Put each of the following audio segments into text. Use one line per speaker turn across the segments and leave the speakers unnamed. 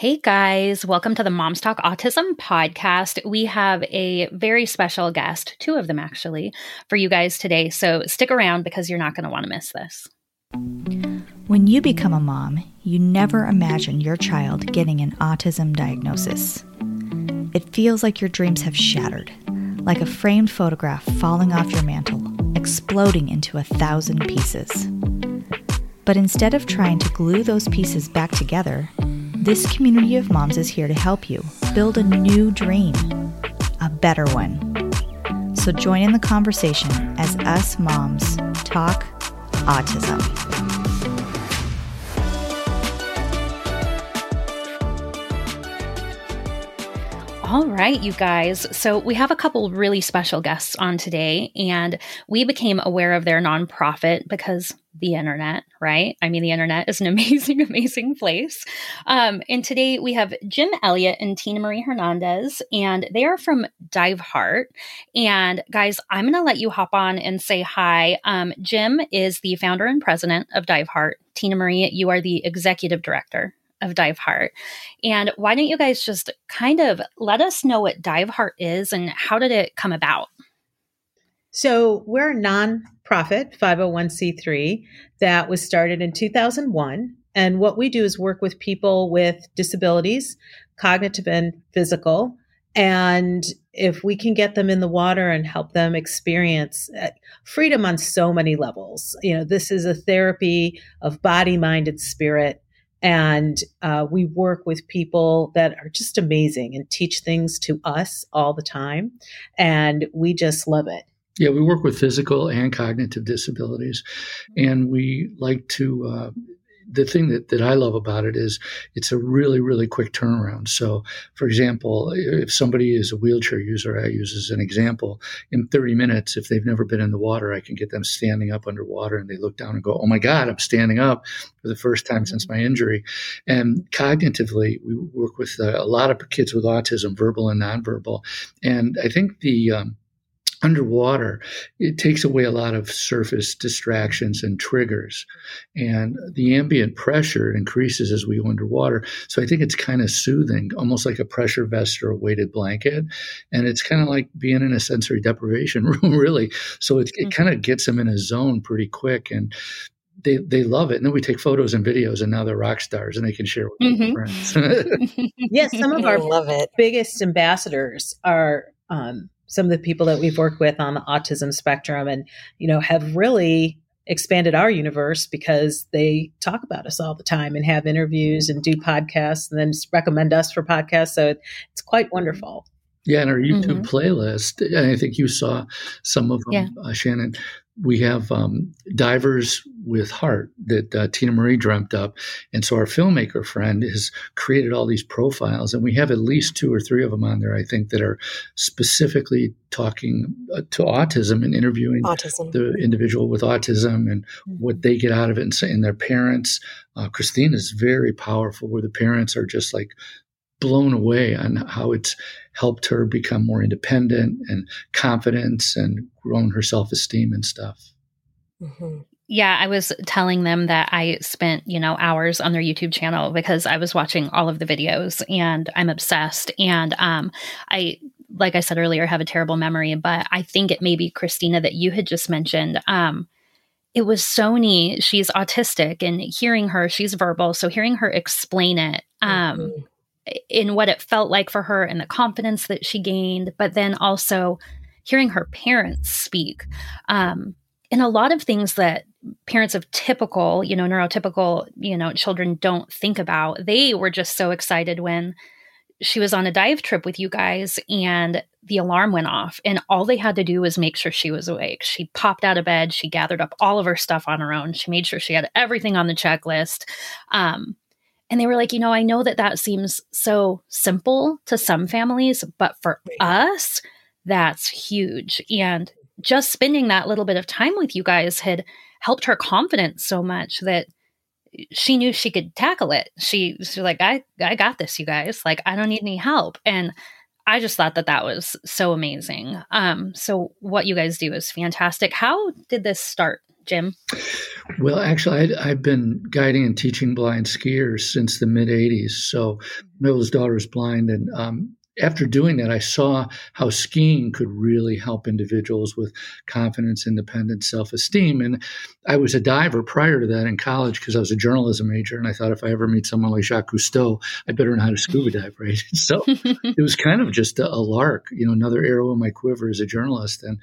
Hey guys, welcome to the Moms Talk Autism podcast. We have a very special guest, two of them actually, for you guys today. So stick around because you're not going to want to miss this.
When you become a mom, you never imagine your child getting an autism diagnosis. It feels like your dreams have shattered, like a framed photograph falling off your mantle, exploding into a thousand pieces. But instead of trying to glue those pieces back together, this community of moms is here to help you build a new dream, a better one. So join in the conversation as us moms talk autism.
All right, you guys. So, we have a couple really special guests on today, and we became aware of their nonprofit because the internet, right? I mean, the internet is an amazing, amazing place. Um, and today we have Jim Elliot and Tinamarie Hernandez, and they are from Diveheart. And guys, I'm going to let you hop on and say hi. Um, Jim is the founder and president of Dive Heart. Tinamarie, you are the executive director of Diveheart. And why don't you guys just kind of let us know what Diveheart is and how did it come about?
So, we're a nonprofit 501c3 that was started in 2001. And what we do is work with people with disabilities, cognitive and physical. And if we can get them in the water and help them experience uh, freedom on so many levels, you know, this is a therapy of body, mind, and spirit and uh, we work with people that are just amazing and teach things to us all the time. And we just love it.
Yeah, we work with physical and cognitive disabilities. And we like to uh, the thing that, that I love about it is it's a really, really quick turnaround. So, for example, if somebody is a wheelchair user, I use as an example, in 30 minutes, if they've never been in the water, I can get them standing up underwater and they look down and go, Oh my God, I'm standing up for the first time since my injury. And cognitively, we work with a, a lot of kids with autism, verbal and nonverbal. And I think the, um, underwater, it takes away a lot of surface distractions and triggers. And the ambient pressure increases as we go underwater. So I think it's kind of soothing, almost like a pressure vest or a weighted blanket. And it's kind of like being in a sensory deprivation room, really. So it, it mm-hmm. kind of gets them in a zone pretty quick. And they, they love it. And then we take photos and videos, and now they're rock stars and they can share with mm-hmm. their friends.
yes, some of our love it. biggest ambassadors are um, some of the people that we've worked with on the autism spectrum and you know have really expanded our universe because they talk about us all the time and have interviews and do podcasts and then recommend us for podcasts so it's quite wonderful
yeah and our youtube mm-hmm. playlist i think you saw some of them yeah. uh, shannon we have um, divers with heart that uh, Tinamarie dreamt up, and so our filmmaker friend has created all these profiles, and we have at least two or three of them on there. I think that are specifically talking uh, to autism and interviewing autism. the individual with autism and mm-hmm. what they get out of it, and, and their parents. Uh, Christine is very powerful, where the parents are just like blown away on how it's helped her become more independent and confidence and grown her self esteem and stuff.
Mm-hmm. Yeah, I was telling them that I spent, you know, hours on their YouTube channel because I was watching all of the videos and I'm obsessed. And um, I, like I said earlier, have a terrible memory, but I think it may be Christina that you had just mentioned. Um, it was Sony. She's autistic, and hearing her, she's verbal. So hearing her explain it, um, mm-hmm in what it felt like for her and the confidence that she gained, but then also hearing her parents speak. Um, and a lot of things that parents of typical, you know, neurotypical, you know, children don't think about. They were just so excited when she was on a dive trip with you guys and the alarm went off and all they had to do was make sure she was awake. She popped out of bed, she gathered up all of her stuff on her own. She made sure she had everything on the checklist. Um, and they were like, you know, I know that that seems so simple to some families, but for us, that's huge. And just spending that little bit of time with you guys had helped her confidence so much that she knew she could tackle it. She was like, I, I got this, you guys. Like, I don't need any help. And I just thought that that was so amazing. Um, so what you guys do is fantastic. How did this start, Jim?
Well, actually, i have been guiding and teaching blind skiers since the mid 80s. So, my oldest daughter is blind, and um, after doing that, I saw how skiing could really help individuals with confidence, independence, self esteem. And I was a diver prior to that in college because I was a journalism major. And I thought if I ever meet someone like Jacques Cousteau, I better know how to scuba dive, right? so it was kind of just a, a, lark, you know, another arrow in my quiver as a journalist. And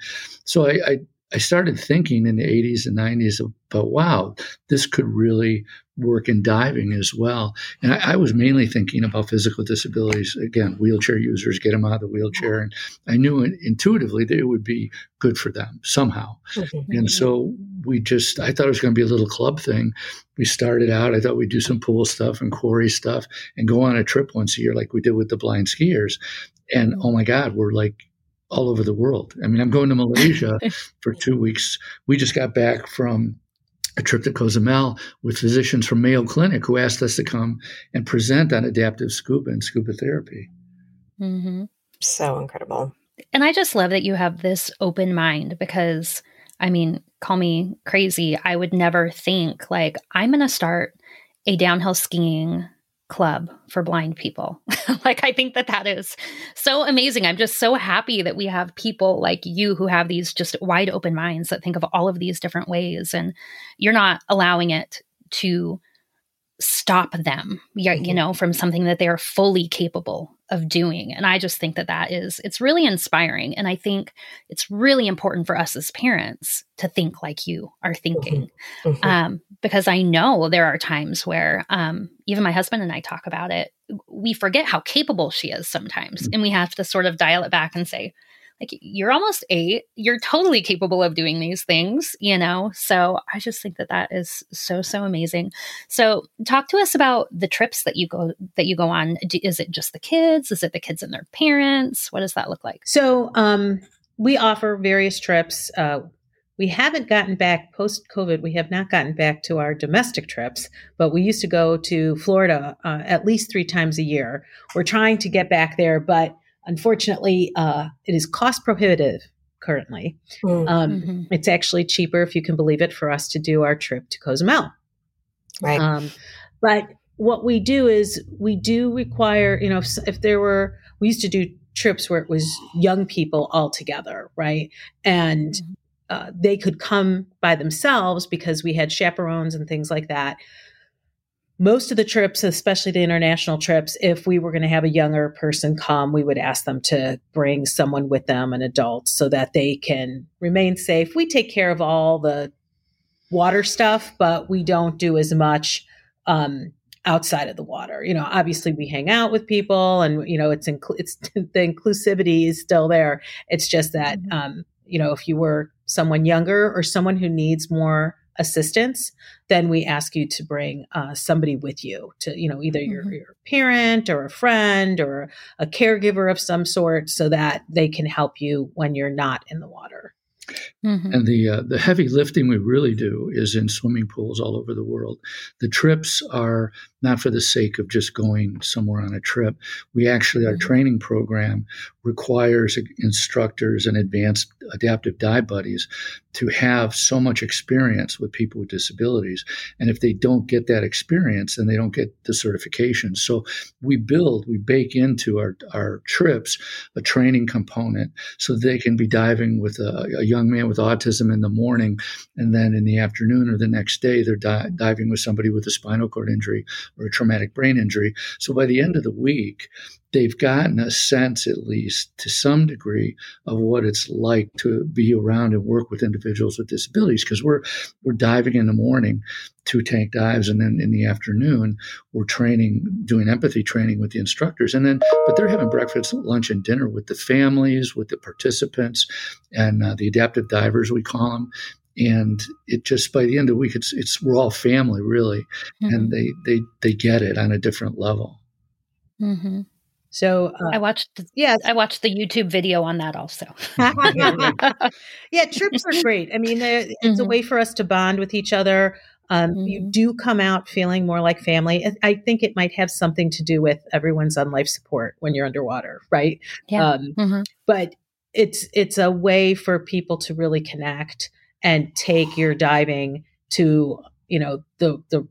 so I, I I started thinking in the 80s and 90s about, wow, this could really work in diving as well. And I, I, was mainly thinking about physical disabilities. Again, wheelchair users, get them out of the wheelchair. And I knew intuitively that it would be good for them somehow. Mm-hmm. And so we just, I thought it was going to be a little club thing. We started out, I thought we'd do some pool stuff and quarry stuff and go on a trip once a year like we did with the blind skiers. And oh my God, we're like all over the world. I mean, I'm going to Malaysia for two weeks. We just got back from a trip to Cozumel with physicians from Mayo Clinic who asked us to come and present on adaptive scuba and scuba therapy.
Mm-hmm. So incredible.
And I just love that you have this open mind because, I mean, call me crazy. I would never think, like, I'm going to start a downhill skiing club for blind people. like, I think that that is so amazing. I'm just so happy that we have people like you who have these just wide open minds that think of all of these different ways, and you're not allowing it to stop them, you mm-hmm. know, from something that they are fully capable of doing. And I just think that that is, it's really inspiring. And I think it's really important for us as parents to think like you are thinking. Mm-hmm. Mm-hmm. Um, because I know there are times where um, even my husband and I talk about it, we forget how capable she is sometimes. Mm-hmm. And we have to sort of dial it back and say, like you're almost eight you're totally capable of doing these things you know? So i just think that that is so so amazing. So talk to us about the trips that you go that you go on. Is it just the kids? Is it the kids and their parents? What does that look like?
So um we offer various trips uh we haven't gotten back post COVID. We have not gotten back to our domestic trips, but we used to go to Florida uh, at least three times a year. We're trying to get back there, but Unfortunately, uh, it is cost prohibitive currently. Mm. Um, mm-hmm. It's actually cheaper, if you can believe it, for us to do our trip to Cozumel.
Right. Um,
but what we do is we do require, you know, if, if, there were, we used to do trips where it was young people all together, right? And mm-hmm. uh, they could come by themselves because we had chaperones and things like that most of the trips, especially the international trips, if we were going to have a younger person come, we would ask them to bring someone with them, an adult, so that they can remain safe. We take care of all the water stuff, but we don't do as much um, outside of the water. You know, obviously we hang out with people, and you know, it's inclu- it's the inclusivity is still there. It's just that mm-hmm. um, you know, if you were someone younger or someone who needs more assistance, then we ask you to bring uh, somebody with you to, you know, either mm-hmm. your, your parent or a friend or a caregiver of some sort so that they can help you when you're not in the water.
Mm-hmm. And the uh, the heavy lifting we really do is in swimming pools all over the world. The trips are not for the sake of just going somewhere on a trip. We actually, our mm-hmm. training program requires instructors and advanced adaptive dive buddies to have so much experience with people with disabilities. And if they don't get that experience, then they don't get the certification. So we build, we bake into our, our trips a training component so they can be diving with a, a young man with autism in the morning. And then in the afternoon or the next day, they're di- diving with somebody with a spinal cord injury or a traumatic brain injury. So by the end of the week, they've gotten a sense, at least to some degree, of what it's like to be around and work with individuals with disabilities. Because we're we're diving in the morning, two tank dives, and then in the afternoon we're training, doing empathy training with the instructors, and then but they're having breakfast, lunch, and dinner with the families, with the participants, and uh, the adaptive divers we call them, and it just by the end of the week it's it's we're all family really mm-hmm. and they they they get it on a different level
mm-hmm. So
uh, i watched yeah i watched the youtube video on that also
yeah trips are great i mean it's mm-hmm. a way for us to bond with each other um, you mm-hmm. do come out feeling more like family. I think it might have something to do with everyone's on life support when you're underwater, right?
Yeah. Um,
mm-hmm. but it's it's a way for people to really connect and take your diving to you know the the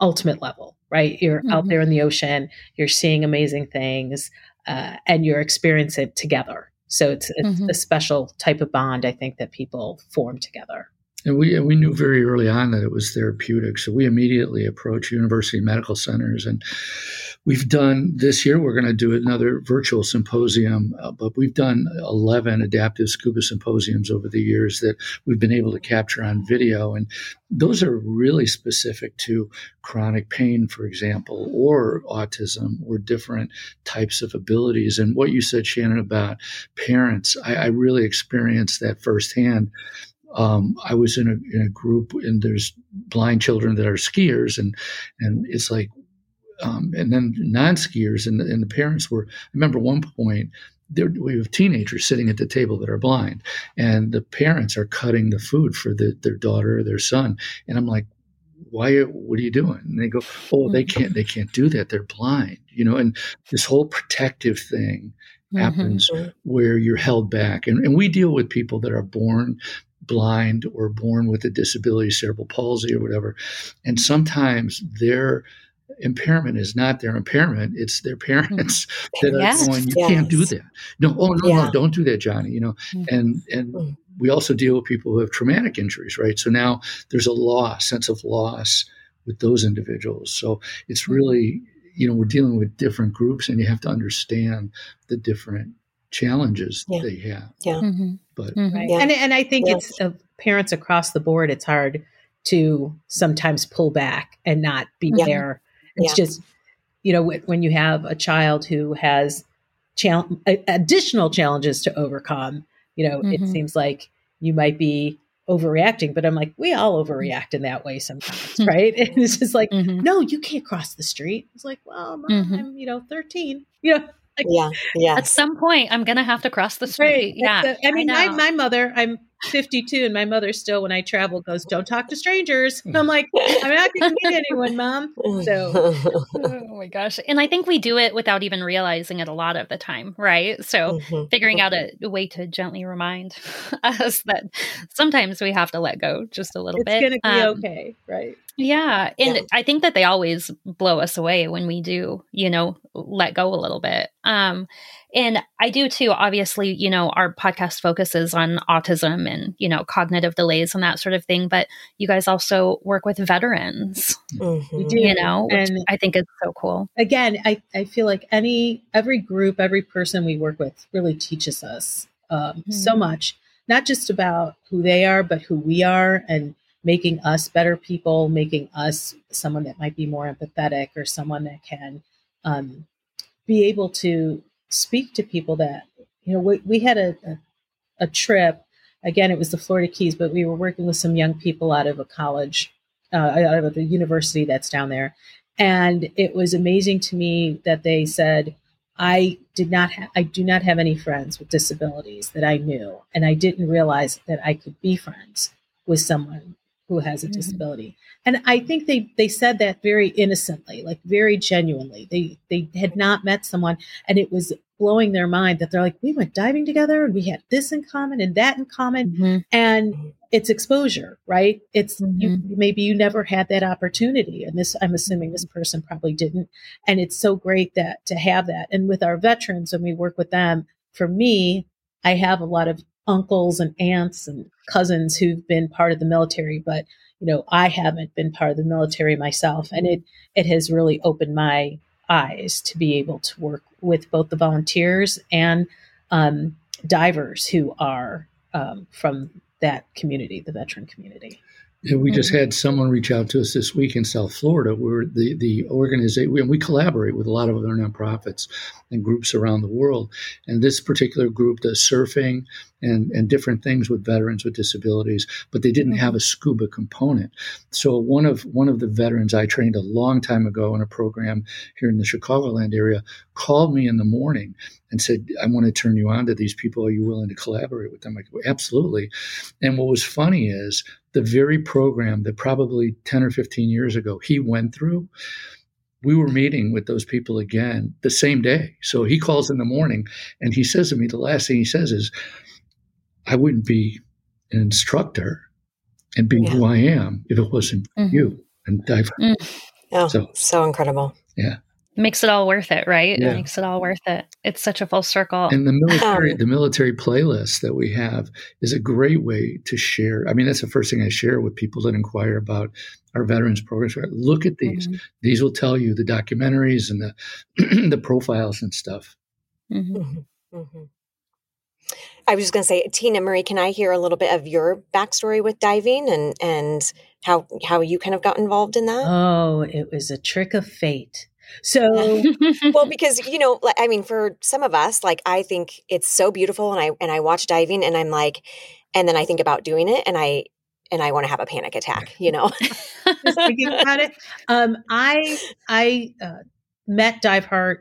ultimate level right you're mm-hmm. out there in the ocean you're seeing amazing things uh, and you're experiencing it together so it's, it's mm-hmm. a special type of bond i think that people form together
and we we knew very early on that it was therapeutic. So we immediately approached university medical centers, and we've done this year. We're going to do another virtual symposium, uh, but we've done eleven adaptive scuba symposiums over the years that we've been able to capture on video, and those are really specific to chronic pain, for example, or autism, or different types of abilities. And what you said, Shannon, about parents, I, I really experienced that firsthand um, I was in a, in a group and there's blind children that are skiers and and it's like um, and then non-skiers and the, and the parents were I remember one point there, we have teenagers sitting at the table that are blind and the parents are cutting the food for the, their daughter or their son and I'm like why what are you doing and they go oh they mm-hmm. can't they can't do that they're blind you know and this whole protective thing happens mm-hmm. where you're held back. And, and, we deal with people that are born blind or born with a disability, cerebral palsy or whatever. And sometimes their impairment is not their impairment, it's their parents that yes, are going, you yes. can't do that. No, oh no, yeah. no, don't do that, Johnny. You know, mm-hmm. and and mm. we also deal with people who have traumatic injuries, right? So now there's a loss, sense of loss with those individuals. So it's mm. really, you know, we're dealing with different groups and you have to understand the different challenges yeah. they have.
Yeah. Mm-hmm.
But mm-hmm. Right. yeah. and and I think yes. it's uh, parents across the board. It's hard to sometimes pull back and not be yeah. there. It's just you know when you have a child who has chal- additional challenges to overcome. You know, mm-hmm. it seems like you might be overreacting, but I'm like, we all overreact in that way sometimes, hmm. right? And it's just like, mm-hmm. no, you can't cross the street. It's like, well, mom, mm-hmm. I'm, you know, 13, you know,
like, yeah, yeah.
At some point, I'm gonna have to cross the street. Right. Yeah.
I mean, I my, my mother, I'm 52, and my mother still, when I travel, goes, "Don't talk to strangers." And I'm like, I'm not to meet anyone, mom. So,
oh my gosh, and I think we do it without even realizing it a lot of the time, right? So, mm-hmm. figuring out a, a, way to gently remind us that sometimes we have to let go just a little
it's
bit.
It's going to be um, okay, right?
Yeah. And yeah. I think that they always blow us away when we do, you know, let go a little bit. Um, and I do too. Obviously, you know, our podcast focuses on autism and, you know, cognitive delays and that sort of thing. But you guys also work with veterans, mm-hmm. do, you know, which and I think is so cool.
Again, I, I feel like any, every group, every person we work with really teaches us um, mm-hmm. so much, not just about who they are, but who we are and making us better people, making us someone that might be more empathetic or someone that can um, be able to speak to people that you know we, we had a, a, a trip. Again it was the florida keys but we were working with some young people out of a college uh, out of the university that's down there. And it was amazing to me that they said i did not ha- i do not have any friends with disabilities that i knew and i didn't realize that i could be friends with someone who has a mm-hmm. disability. And i think they they said that very innocently like very genuinely. They they had not met someone and it was blowing their mind that they're like we went diving together and we had this in common and that in common. Mm-hmm. and it's exposure right? It's mm-hmm. you, maybe you never had that opportunity and this i'm assuming this person probably didn't. And it's so great that to have that. And with our veterans when we work with them for me i have a lot of uncles and aunts and cousins who've been part of the military, but you know, I haven't been part of the military myself, and it it has really opened my eyes to be able to work with both the volunteers and um, divers who are um, from that community, the veteran community.
And we just mm-hmm. had someone reach out to us this week in South Florida, where the the organization and we collaborate with a lot of other nonprofits and groups around the world. And this particular group does surfing and, and different things with veterans with disabilities, but they didn't have a scuba component. So one of one of the veterans I trained a long time ago in a program here in the Chicagoland area called me in the morning and said, I want to turn you on to these people. Are you willing to collaborate with them? I go, absolutely. And what was funny is the very program that probably 10 or 15 years ago he went through we were meeting with those people again the same day. So he calls in the morning and he says to me, the last thing he says is, I wouldn't be an instructor and be yeah. who I am if it wasn't mm-hmm. you and dive. Mm.
Oh, so, so incredible.
Yeah
makes it all worth it, right? Yeah. It makes it all worth it. It's such a full circle.
And the military, um, the military playlist that we have is a great way to share. I mean, that's the first thing I share with people that inquire about our veterans programs. Right? Look at these; mm-hmm. these will tell you the documentaries and the the profiles and stuff.
Mm-hmm. Mm-hmm. mm-hmm. I was just going to say, Tinamarie, can I hear a little bit of your backstory with diving and and how how you kind of got involved in that?
Oh, it was a trick of fate. So,
well, because you know, I mean, for some of us, like I think it's so beautiful, and I and I watch diving, and I'm like, and then I think about doing it, and I and I want to have a panic attack, you know.
Just thinking about it, um, I I uh, met Diveheart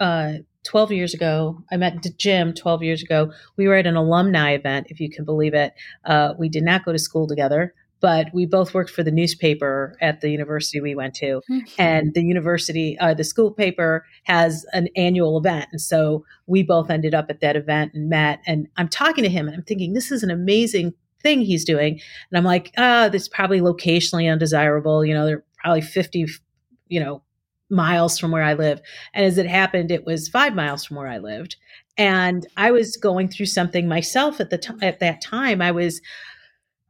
uh, 12 years ago. I met Jim 12 years ago. We were at an alumni event, if you can believe it. Uh, we did not go to school together but we both worked for the newspaper at the university we went to. Mm-hmm. and the university uh, the school paper has an annual event. And so we both ended up at that event and met. And i'm talking to him and i'm thinking this is an amazing thing he's doing. And i'm like ah oh, this is probably locationally undesirable. You know they're probably 50 you know miles from where i live. And as it happened it was five miles from where i lived. And i was going through something myself at the time at that time. I was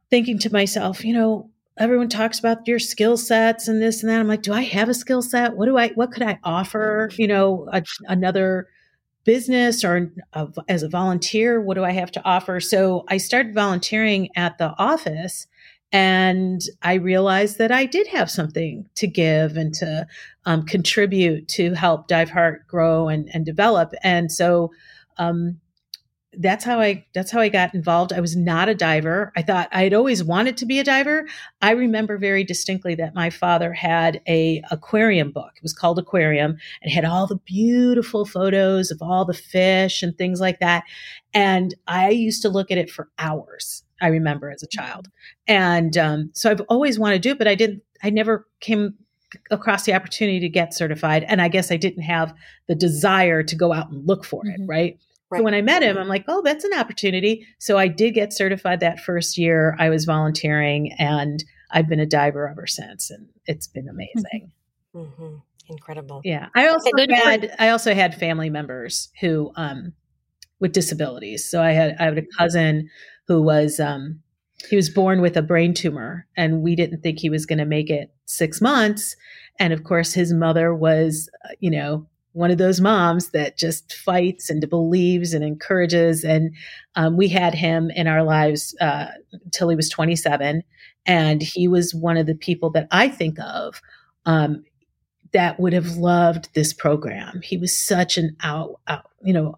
thinking to myself, you know, everyone talks about your skill sets and this and that. I'm like, do I have a skill set? What do I, what could I offer? You know, a, another business or a, as a volunteer, what do I have to offer? So I started volunteering at the office and I realized that I did have something to give and to um, contribute to help Diveheart grow and, and develop. And so, um, that's how I that's how I got involved. I was not a diver. I thought I had always wanted to be a diver. I remember very distinctly that my father had a aquarium book. It was called Aquarium and had all the beautiful photos of all the fish and things like that. And I used to look at it for hours. I remember as a child, and um, so I've always wanted to do it, but I didn't. I never came across the opportunity to get certified, and I guess I didn't have the desire to go out and look for mm-hmm. it. Right. Right. So when I met him, I'm like, oh, that's an opportunity. So I did get certified that first year. I was volunteering and I've been a diver ever since. And it's been amazing.
Mm-hmm. Incredible.
Yeah. I also had, I also had family members who, um, with disabilities. So I had, I had a cousin who was, um, he was born with a brain tumor and we didn't think he was going to make it six months. And of course, his mother was, uh, you know, one of those moms that just fights and believes and encourages. And um, we had him in our lives uh, until he was 27. And he was one of the people that I think of um, that would have loved this program. He was such an out, out you know,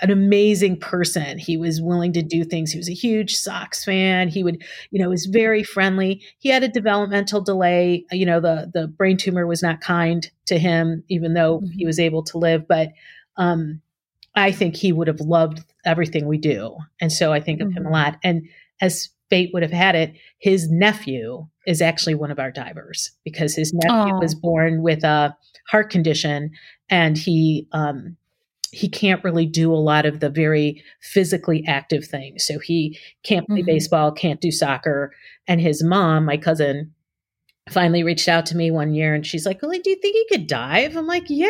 an amazing person. He was willing to do things. He was a huge Sox fan. He would, you know, was very friendly. He had a developmental delay. You know, the the brain tumor was not kind to him, even though mm-hmm. he was able to live. But um, I think he would have loved everything we do, and so I think mm-hmm. of him a mm-hmm. lot. And as fate would have had it, his nephew is actually one of our divers because his nephew was born with a heart condition, and he um, he can't really do a lot of the very physically active things. So he can't play mm-hmm. baseball, can't do soccer. And his mom, my cousin, finally reached out to me one year and she's like, Well, do you think he could dive? I'm like, Yeah.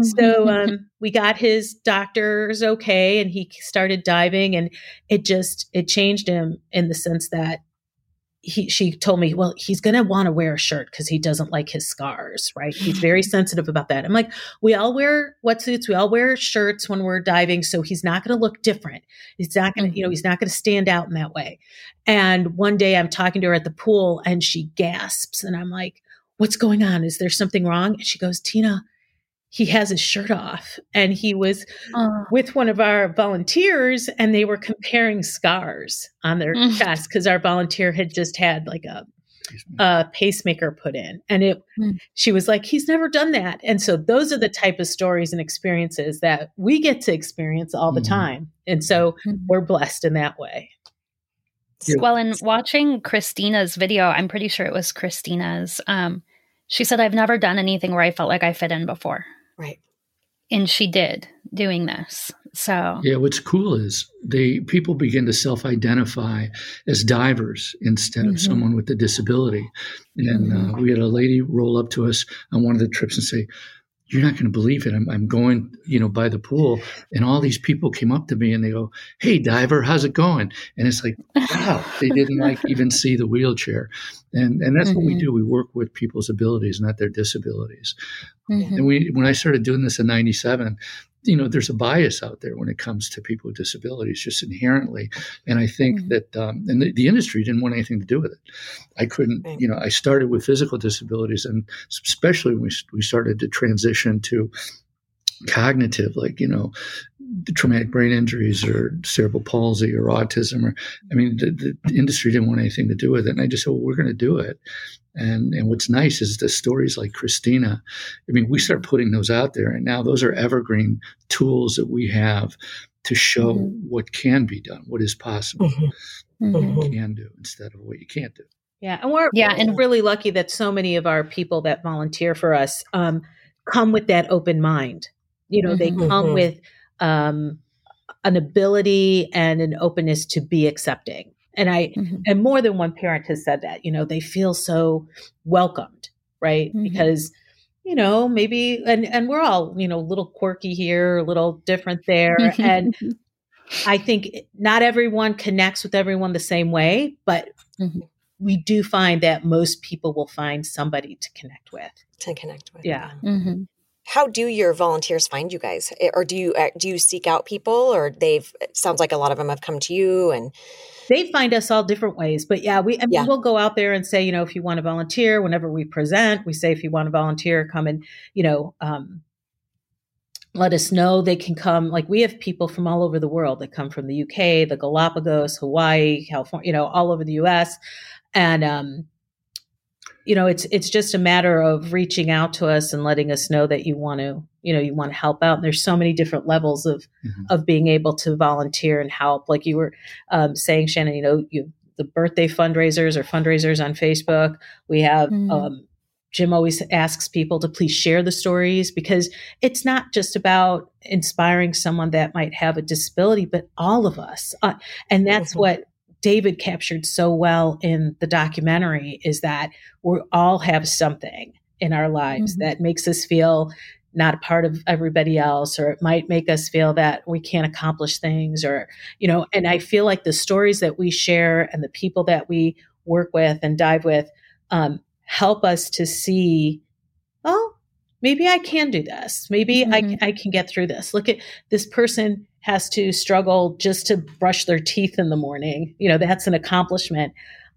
so um, we got his doctors okay and he started diving and it just it changed him in the sense that he, she told me, well, he's going to want to wear a shirt because he doesn't like his scars, right? He's very sensitive about that. I'm like, we all wear wetsuits, we all wear shirts when we're diving, so he's not going to look different. He's not going to, you know, mm-hmm. he's not going to stand out in that way. And one day I'm talking to her at the pool and she gasps and I'm like, what's going on? Is there something wrong? And she goes, Tina, he has his shirt off and he was uh, with one of our volunteers and they were comparing scars on their mm. chest because our volunteer had just had like a a pacemaker put in and it mm. she was like he's never done that and so those are the type of stories and experiences that we get to experience all the mm. time and so mm. we're blessed in that way
well in watching christina's video i'm pretty sure it was christina's um, she said i've never done anything where i felt like i fit in before
Right.
And she did doing this. So
yeah, what's cool is they people begin to self-identify as divers instead mm-hmm. of someone with a disability. And mm-hmm. uh, we had a lady roll up to us on one of the trips and say, you're not going to believe it. I'm, I'm, going, you know, by the pool, and all these people came up to me and they go, "Hey, diver, how's it going?" And it's like, wow, they didn't like even see the wheelchair, and and that's mm-hmm. what we mm-hmm. do. We work with people's abilities, not their disabilities. Mm-hmm. And we, when I started doing this in '97, you know, there's a bias out there when it comes to people with disabilities, just inherently. And I think mm-hmm. that, um, and the, the, industry didn't want anything to do with it. I couldn't, right. you know, I started with physical disabilities, and especially when we, we started to transition to cognitive, like, you know, traumatic brain injuries or cerebral palsy or autism or i mean the, the industry didn't want anything to do with it and i just said well we're going to do it and and what's nice is the stories like christina i mean we start putting those out there and now those are evergreen tools that we have to show mm-hmm. what can be done what is possible mm-hmm. what you mm-hmm. can do instead of what you can't do
yeah and we're yeah and really lucky that so many of our people that volunteer for us um, come with that open mind you know they mm-hmm. come mm-hmm. with um, an ability and an openness to be accepting. And I, mm-hmm. and more than one parent has said that, you know, they feel so welcomed, right? Mm-hmm. Because, you know, maybe, and, and we're all, you know, a little quirky here, a little different there. and I think not everyone connects with everyone the same way, but mm-hmm. we do find that most people will find somebody to connect with.
To connect with.
Yeah.
Mm-hmm
how do your volunteers find you guys eh, or do you uh, do you seek out people or they've sounds like a lot of them have come to you and
they find us all different ways but yeah we I mean, yeah. we'll go out there and say you know if you want to volunteer whenever we present we say if you want to volunteer come and you know um, let us know they can come like we have people from all over the world that come from the uk the galapagos hawaii california you know all over the us and um, you know it's it's just a matter of reaching out to us and letting us know that you want to you know you want to help out and there's so many different levels of mm-hmm. of being able to volunteer and help like you were um, saying shannon you know you the birthday fundraisers or fundraisers on facebook we have mm-hmm. um, jim always asks people to please share the stories because it's not just about inspiring someone that might have a disability but all of us uh, and that's mm-hmm. what David captured so well in the documentary is that we all have something in our lives mm-hmm. that makes us feel not a part of everybody else or it might make us feel that we can't accomplish things or you know and i feel like the stories that we share and the people that we work with and dive with um, help us to see oh maybe i can do this maybe mm-hmm. I, I can get through this look at this person has to struggle just to brush their teeth in the morning, you know, that's an accomplishment.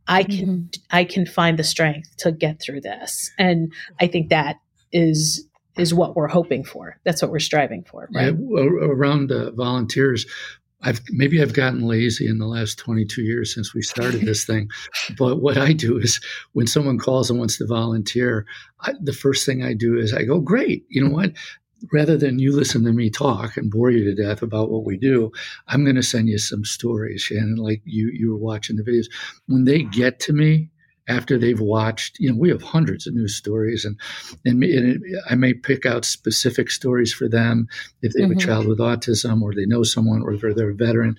I can mm-hmm. I can find the strength to get through this. And I think that is is what we're hoping for. That's what we're striving for, right?
Yeah, around uh, volunteers, I've maybe I've gotten lazy in the last 22 years since we started this thing. But what I do is when someone calls and wants to volunteer, I, the first thing I do is I go, "Great. You know what? Rather than you listen to me talk and bore you to death about what we do, I'm going to send you some stories, Shannon, like you you were watching the videos. When they get to me after they've watched, you know, we have hundreds of news stories, and and, and it, I may pick out specific stories for them if they have mm-hmm. a child with autism or they know someone or if they're a veteran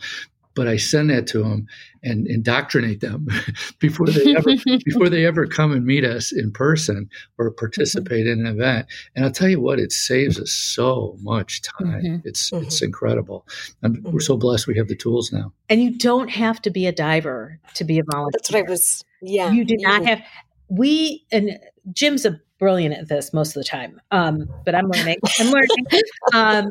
but I send that to them and indoctrinate them before they ever before they ever come and meet us in person or participate mm-hmm. in an event. And I'll tell you what, it saves us so much time. Mm-hmm. It's mm-hmm. it's incredible. And we're so mm-hmm. blessed we have the tools now.
And you don't have to be a diver to be a volunteer.
That's what I was. Yeah,
you do not have. We and Jim's a brilliant at this most of the time. Um, but I'm learning. I'm learning. Um,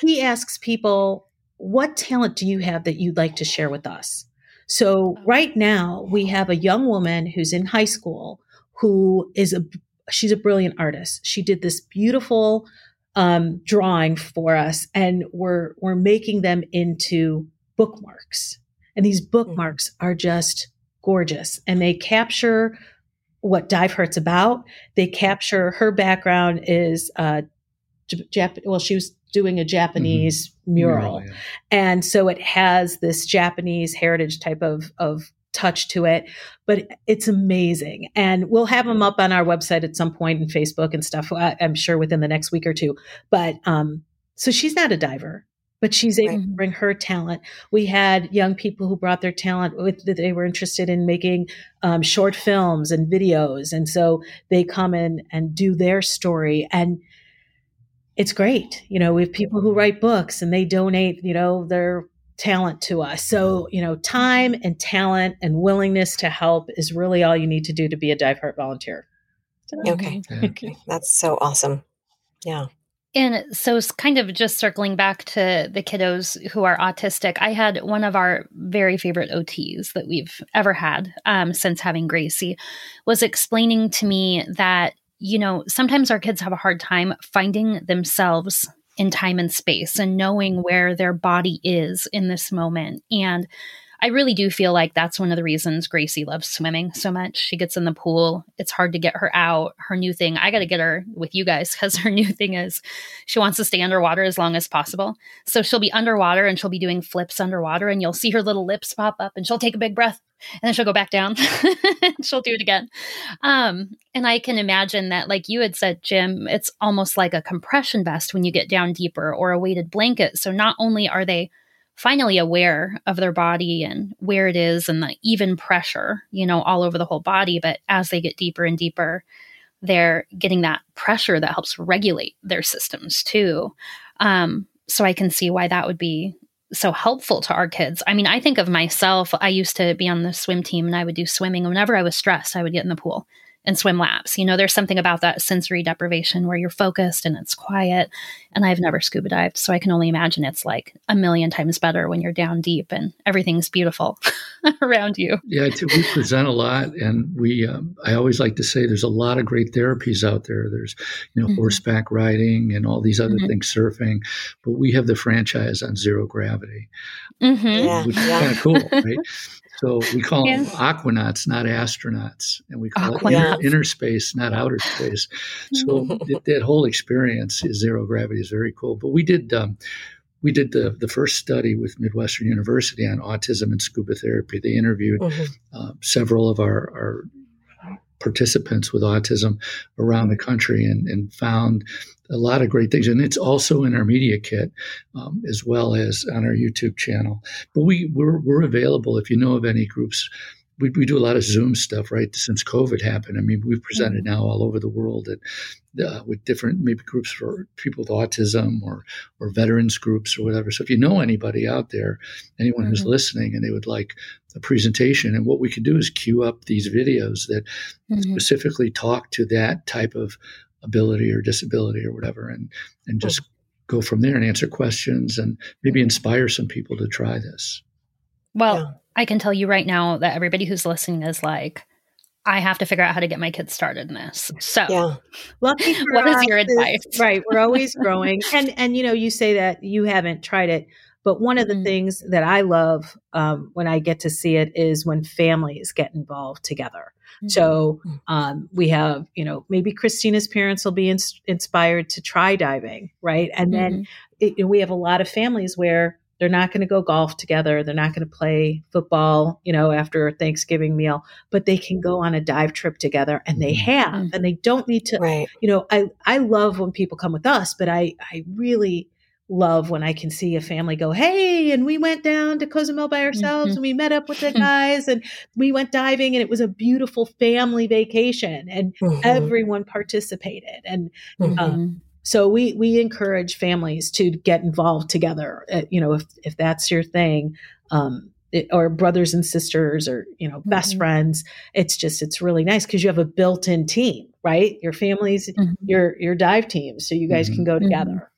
he asks people what talent do you have that you'd like to share with us? So right now we have a young woman who's in high school who is a she's a brilliant artist. She did this beautiful um, drawing for us, and we're we're making them into bookmarks. And these hmm. bookmarks are just gorgeous, and they capture what Diveheart's about. They capture her background is uh, Jap- well, she was doing a Japanese mm-hmm. mural. mural yeah. And so it has this Japanese heritage type of, of touch to it, but it's amazing. And we'll have them up on our website at some point in Facebook and stuff, I'm sure within the next week or two. But um, So she's not a diver, but she's able
Right.
to bring her talent. We had young people who brought their talent with that they were interested in making um, short films and videos, and so they come in and do their story and. It's great. You know, we have people who write books and they donate, you know, their talent to us. So, you know, time and talent and willingness to help is really all you need to do to be a Diveheart volunteer.
Okay.
Yeah.
Okay. That's so awesome. Yeah.
And so, it's kind of just circling back to the kiddos who are autistic, I had one of our very favorite OTs that we've ever had um, since having Gracie was explaining to me that, you know, sometimes our kids have a hard time finding themselves in time and space and knowing where their body is in this moment. And I really do feel like that's one of the reasons Gracie loves swimming so much. She gets in the pool. It's hard to get her out. Her new thing, I got to get her with you guys because her new thing is she wants to stay underwater as long as possible. So she'll be underwater and she'll be doing flips underwater, and you'll see her little lips pop up and she'll take a big breath and then she'll go back down. she'll do it again. Um, and I can imagine that, like you had said, Jim, it's almost like a compression vest when you get down deeper or a weighted blanket. So not only are they finally aware of their body and where it is and the even pressure, you know, all over the whole body. But as they get deeper and deeper, they're getting that pressure that helps regulate their systems too. Um, so I can see why that would be so helpful to our kids. I mean, I think of myself, I used to be on the swim team and I would do swimming. Whenever I was stressed, I would get in the pool and swim laps. You know, there's something about that sensory deprivation where you're focused and it's quiet. And I've never scuba dived, so I can only imagine it's like a million times better when you're down deep and everything's beautiful around you.
Yeah, I we present a lot, and we. Um, I always like to say there's a lot of great therapies out there. There's, you know,
Mhm.
horseback riding and all these other
Mhm.
things, surfing, but we have the franchise on zero gravity,
Mm-hmm.
Yeah.
which is
Yeah.
kind of cool, right? So we call them aquanauts, not astronauts, and we call it inner, inner space, not outer space. So that, that whole experience is zero gravity is very cool. But we did. Um, we did the, the first study with Midwestern University on autism and scuba therapy. They interviewed
Mhm.
uh, several of our, our participants with autism around the country and, and found a lot of great things. And it's also in our media kit um, as well as on our YouTube channel. But we, we're, we're available if you know of any groups. We, we do a lot of Zoom stuff, right? Since COVID happened. I mean, we've presented now all over the world at, uh, with different maybe groups for people with autism or or veterans groups or whatever. So if you know anybody out there, anyone who's
Mhm.
listening, and they would like a presentation, and what we can do is queue up these videos that
Mhm.
specifically talk to that type of ability or disability or whatever, and and just go from there and answer questions and maybe inspire some people to try this.
Well,
Yeah.
I can tell you right now that everybody who's listening is like, I have to figure out how to get my kids started in this. So,
Yeah.
Lucky
What is your advice?
right, we're always growing, and and you know, you say that you haven't tried it, but one of the
Mhm.
things that I love um, when I get to see it is when families get involved together. So um, we have, you know, maybe Christina's parents will be ins- inspired to try diving, right? And then it, we have a lot of families where they're not going to go golf together, they're not going to play football, you know, after a Thanksgiving meal, but they can go on a dive trip together, and they have,
Mhm.
and they don't need to
Right.
you know, I I love when people come with us, but I I really love when I can see a family go, hey, and we went down to Cozumel by ourselves
Mhm.
and we met up with the guys and we went diving and it was a beautiful family vacation and
Mhm.
everyone participated and
Mhm.
uh,
Mhm.
So we we encourage families to get involved together uh, you know if if that's your thing um it, or brothers and sisters or you know best
Mhm.
friends it's just it's really nice because you have a built-in team right your families
Mhm.
your your dive teams so you guys
Mhm.
can go
Mhm.
together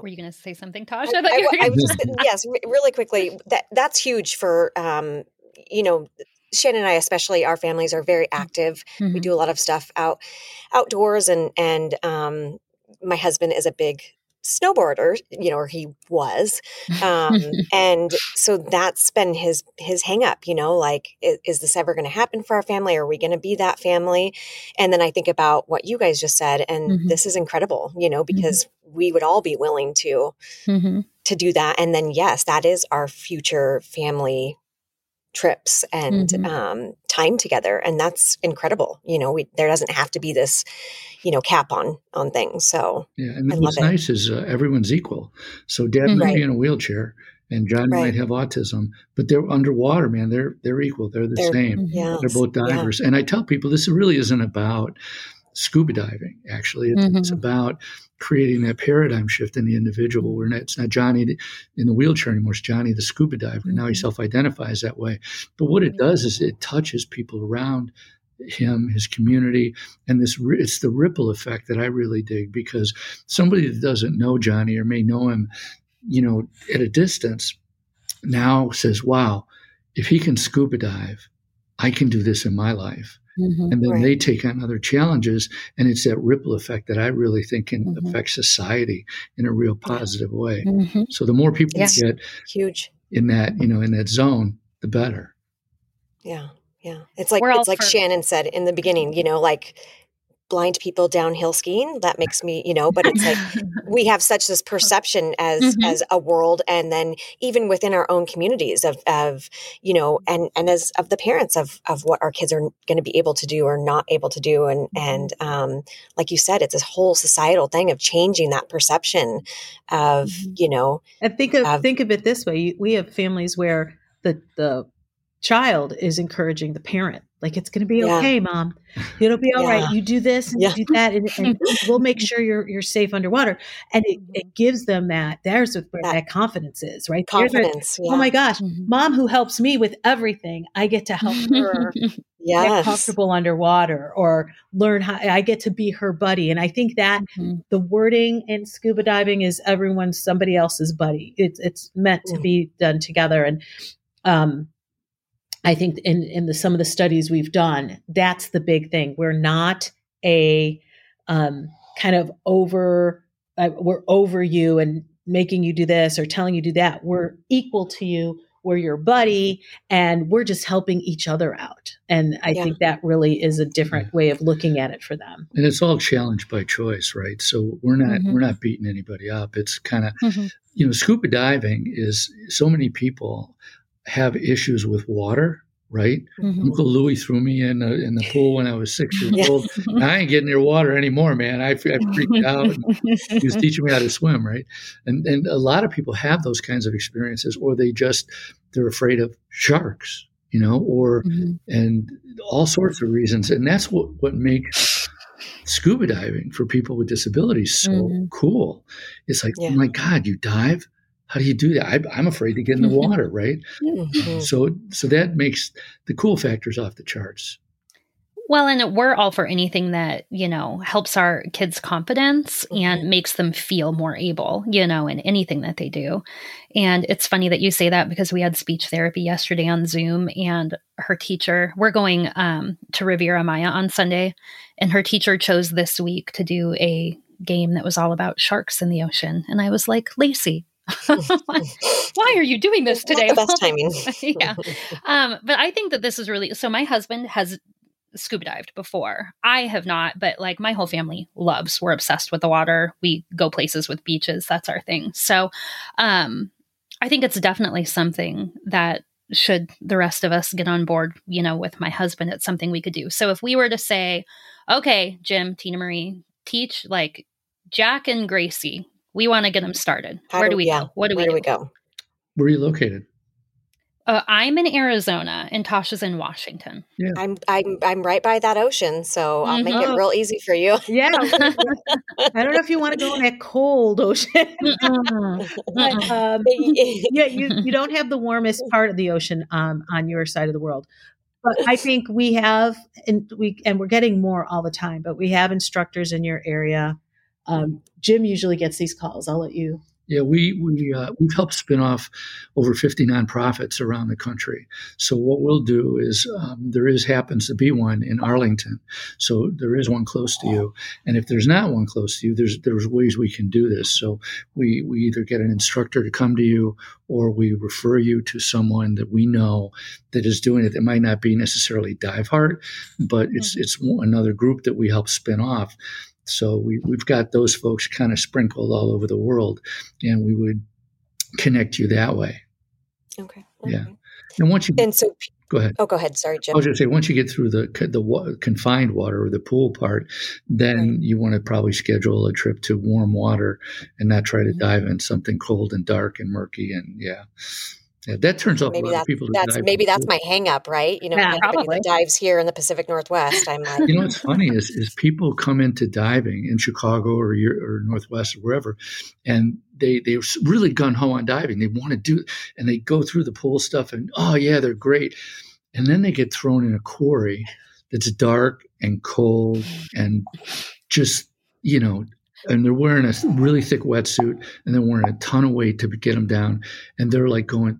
Were you going to say something, Tosh?
I,
I thought you were
I- I was just yes, really quickly. That that's huge for um, you know, Shannon and I, especially our families are very active. We
Mhm.
do a lot of stuff out outdoors, and and um, my husband is a big snowboarder, you know, or he was, um, and so that's been his his hang up. You know, like is, is this ever going to happen for our family? Are we going to be that family? And then I think about what you guys just said, and
Mhm.
this is incredible. You know, because we would all be willing to
Mhm.
to do that and then yes that is our future family trips and
Mhm.
um, time together and that's incredible you know we, there doesn't have to be this you know cap on on things. So
yeah, and what's nice is uh, everyone's equal. So dad mm-hmm. might be in a wheelchair, and John right. might have autism, but they're underwater, man. They're they're equal. They're the they're, same. Yes. They're both divers. Yeah. And I tell people this really isn't about scuba diving. Actually, it's, mm-hmm. it's about creating that paradigm shift in the individual where it's not Johnny in the wheelchair anymore. It's Johnny the scuba diver. Now he mm-hmm. self-identifies that way. But what it does is it touches people around him, his community, and this it's the ripple effect that I really dig because somebody that doesn't know Johnny or may know him, you know, at a distance, now says, "Wow, if he can scuba dive, I can do this in my life." Mm-hmm, and then right. they take on other challenges, and it's that ripple effect that I really think can mm-hmm. affect society in a real positive way. Mm-hmm. So the more people yes. get
huge
in that, you know, in that zone, the better.
Yeah. Yeah. It's like We're it's like for- Shannon said in the beginning, you know, like blind people downhill skiing that makes me you know but it's like we have such this perception as mm-hmm. as a world and then even within our own communities of of you know and and as of the parents of of what our kids are going to be able to do or not able to do and mm-hmm. and um like you said it's a whole societal thing of changing that perception of mm-hmm. you know
and think of, of think of it this way we have families where the the child is encouraging the parent like it's going to be yeah. okay mom it'll be all yeah. right. you do this and yeah. you do that and, and, we'll make sure you're you're safe underwater and it, it mm-hmm. gives them that there's where that, that confidence is right
confidence
oh my gosh mm-hmm. mom who helps me with everything i get to help her yes. get comfortable underwater or learn how i get to be her buddy and i think that mm-hmm. the wording in scuba diving is everyone's somebody else's buddy it's it's meant mm-hmm. to mm. be done together and um I think in, in the, some of the studies we've done, that's the big thing. We're not a um, kind of over, uh, we're over you and making you do this or telling you do that. We're equal to you. We're your buddy and we're just helping each other out. And I yeah. think that really is a different yeah. way of looking at it for them.
And it's all challenged by choice, right? So we're not mm-hmm. we're not beating anybody up. It's kind of mm-hmm. you know, scuba diving is so many people have issues with water, right? Mm-hmm. Uncle Louis threw me in the, in the pool when I was six years yeah. old. I ain't getting near water anymore, man. I, I freaked out. he was teaching me how to swim, right? And and a lot of people have those kinds of experiences, or they just they're afraid of sharks, you know, or mm-hmm. and all sorts of reasons. And that's what what makes scuba diving for people with disabilities so mm-hmm. cool. It's like, yeah. oh my God, you dive? How do you do that? I, am afraid to get in the mm-hmm. water, right? Mm-hmm. So, so that makes the cool factors off the charts.
Well, and we're all for anything that, you know, helps our kids' confidence mm-hmm. and makes them feel more able, you know, in anything that they do. And it's funny that you say that because we had speech therapy yesterday on Zoom and her teacher, we're going um, to Riviera Maya on Sunday, and her teacher chose this week to do a game that was all about sharks in the ocean. And I was like, Lacey, why are you doing this today?
Not the best timing.
yeah. Um, but I think that this is really so my husband has scuba dived before. I have not, but like my whole family loves. We're obsessed with the water. We go places with beaches. That's our thing. So um I think it's definitely something that should the rest of us get on board, you know, with my husband, it's something we could do. So if we were to say, okay, Jim, Tinamarie, teach like Jack and Gracie we want to get them started. How Where do, we yeah, go? What do
Where
we
do we go?
Where are you located?
Uh, I'm in Arizona, and Tasha's in Washington.
Yeah. I'm I'm I'm right by that ocean, so I'll mm-hmm. make it mm-hmm. real easy for you.
Yeah, I don't know if you want to go in that cold ocean, but um, yeah, you you don't have the warmest part of the ocean um, on your side of the world. But I think we have, and we and we're getting more all the time. But we have instructors in your area um, Jim usually gets these calls. I'll let you
yeah, we we uh, we've helped spin off over 50 nonprofits around the country. So what we'll do is um, there is happens to be one in Arlington, so there is one close to you. And if there's not one close to you, there's there's ways we can do this. So we we either get an instructor to come to you, or we refer you to someone that we know that is doing it. That might not be necessarily Diveheart, but it's mm-hmm. it's another group that we help spin off so we, we've got those folks kind of sprinkled all over the world, and we would connect you that way.
Okay.
Yeah. And once you
and so
go ahead.
Oh, go ahead. Sorry, Jim.
I was going to say once you get through the the confined water or the pool part, then right. you want to probably schedule a trip to warm water and not try to mm-hmm. dive in something cold and dark and murky and yeah. Yeah, that turns off
maybe
that's, people.
That's maybe that's my hang up, right? You know, yeah, anybody that dives here in the Pacific Northwest, I'm like,
you know, what's hmm. funny is is people come into diving in Chicago or or Northwest or wherever, and they they're really gun ho on diving. They want to do, and they go through the pool stuff, and oh yeah, they're great, and then they get thrown in a quarry that's dark and cold and just you know and they're wearing a really thick wetsuit and they're wearing a ton of weight to get them down and they're like going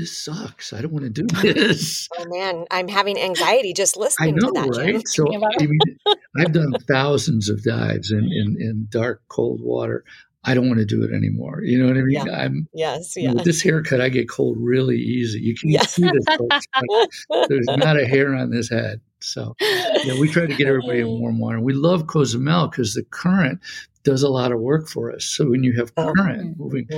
this sucks. I don't want to do this.
Oh man, I'm having anxiety just listening
I know,
to that.
Right? So I mean, I've done thousands of dives in, in, in dark, cold water. I don't want to do it anymore. You know what I mean?
Yeah.
I'm
yes, yeah.
With this haircut, I get cold really easy. You can yeah. see this. Cold. There's not a hair on this head. So yeah, we try to get everybody in warm water. We love Cozumel because the current does a lot of work for us. So when you have oh, current oh. moving,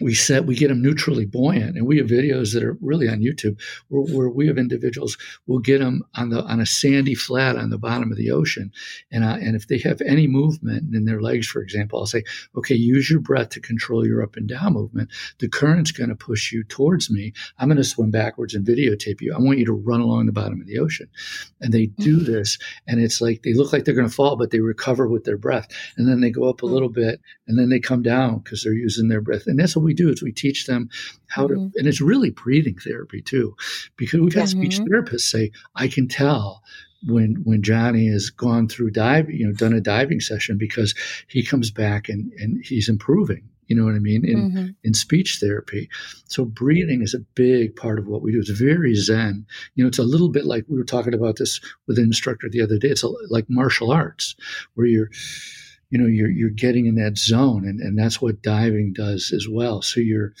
we set we get them neutrally buoyant and we have videos that are really on youtube where, where, we have individuals we'll get them on the on a sandy flat on the bottom of the ocean and uh, and if they have any movement in their legs for example i'll say okay use your breath to control your up and down movement the current's going to push you towards me i'm going to swim backwards and videotape you i want you to run along the bottom of the ocean and they do mm-hmm. this and it's like they look like they're going to fall but they recover with their breath and then they go up a mm-hmm. little bit and then they come down because they're using their breath and that's what we do is we teach them how mm-hmm. to, and it's really breathing therapy too, because we've had mm-hmm. speech therapists say, I can tell when when Johnny has gone through diving, you know, done a diving session because he comes back and and he's improving. You know what I mean in mm-hmm. in speech therapy. So breathing is a big part of what we do. It's very zen. You know, it's a little bit like we were talking about this with an instructor the other day. It's a, like martial arts where you're you know you're you're getting in that zone and, and that's what diving does as well so you're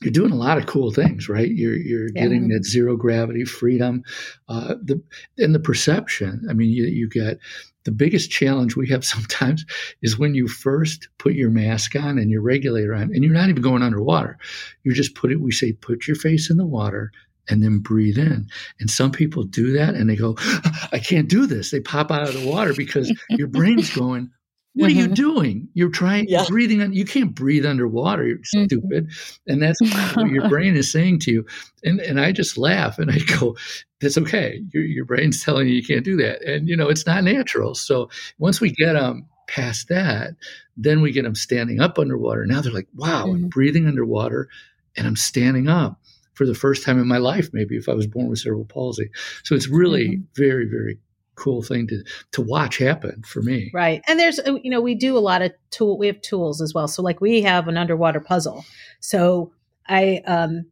you're doing a lot of cool things right you're you're yeah. getting that zero gravity freedom uh, the and the perception i mean you, you get the biggest challenge we have sometimes is when you first put your mask on and your regulator on and you're not even going underwater you just put it we say put your face in the water and then breathe in. And some people do that and they go, I can't do this. They pop out of the water because your brain's going, what mm-hmm. are you mm-hmm. doing? You're trying yeah. breathing on you can't breathe underwater, you're mm-hmm. stupid. And that's what your brain is saying to you. And and I just laugh and I go, That's okay. Your your brain's telling you you can't do that. And you know, it's not natural. So once we get them past that, then we get them standing up underwater. Now they're like, wow, mm-hmm. I'm breathing underwater and I'm standing up for the first time in my life, maybe if I was born with cerebral palsy. So it's really mm-hmm. very, very cool thing to to watch happen for me.
Right. And there's uh, you know we do a lot of tool we have tools as well. So like we have an underwater puzzle. So I um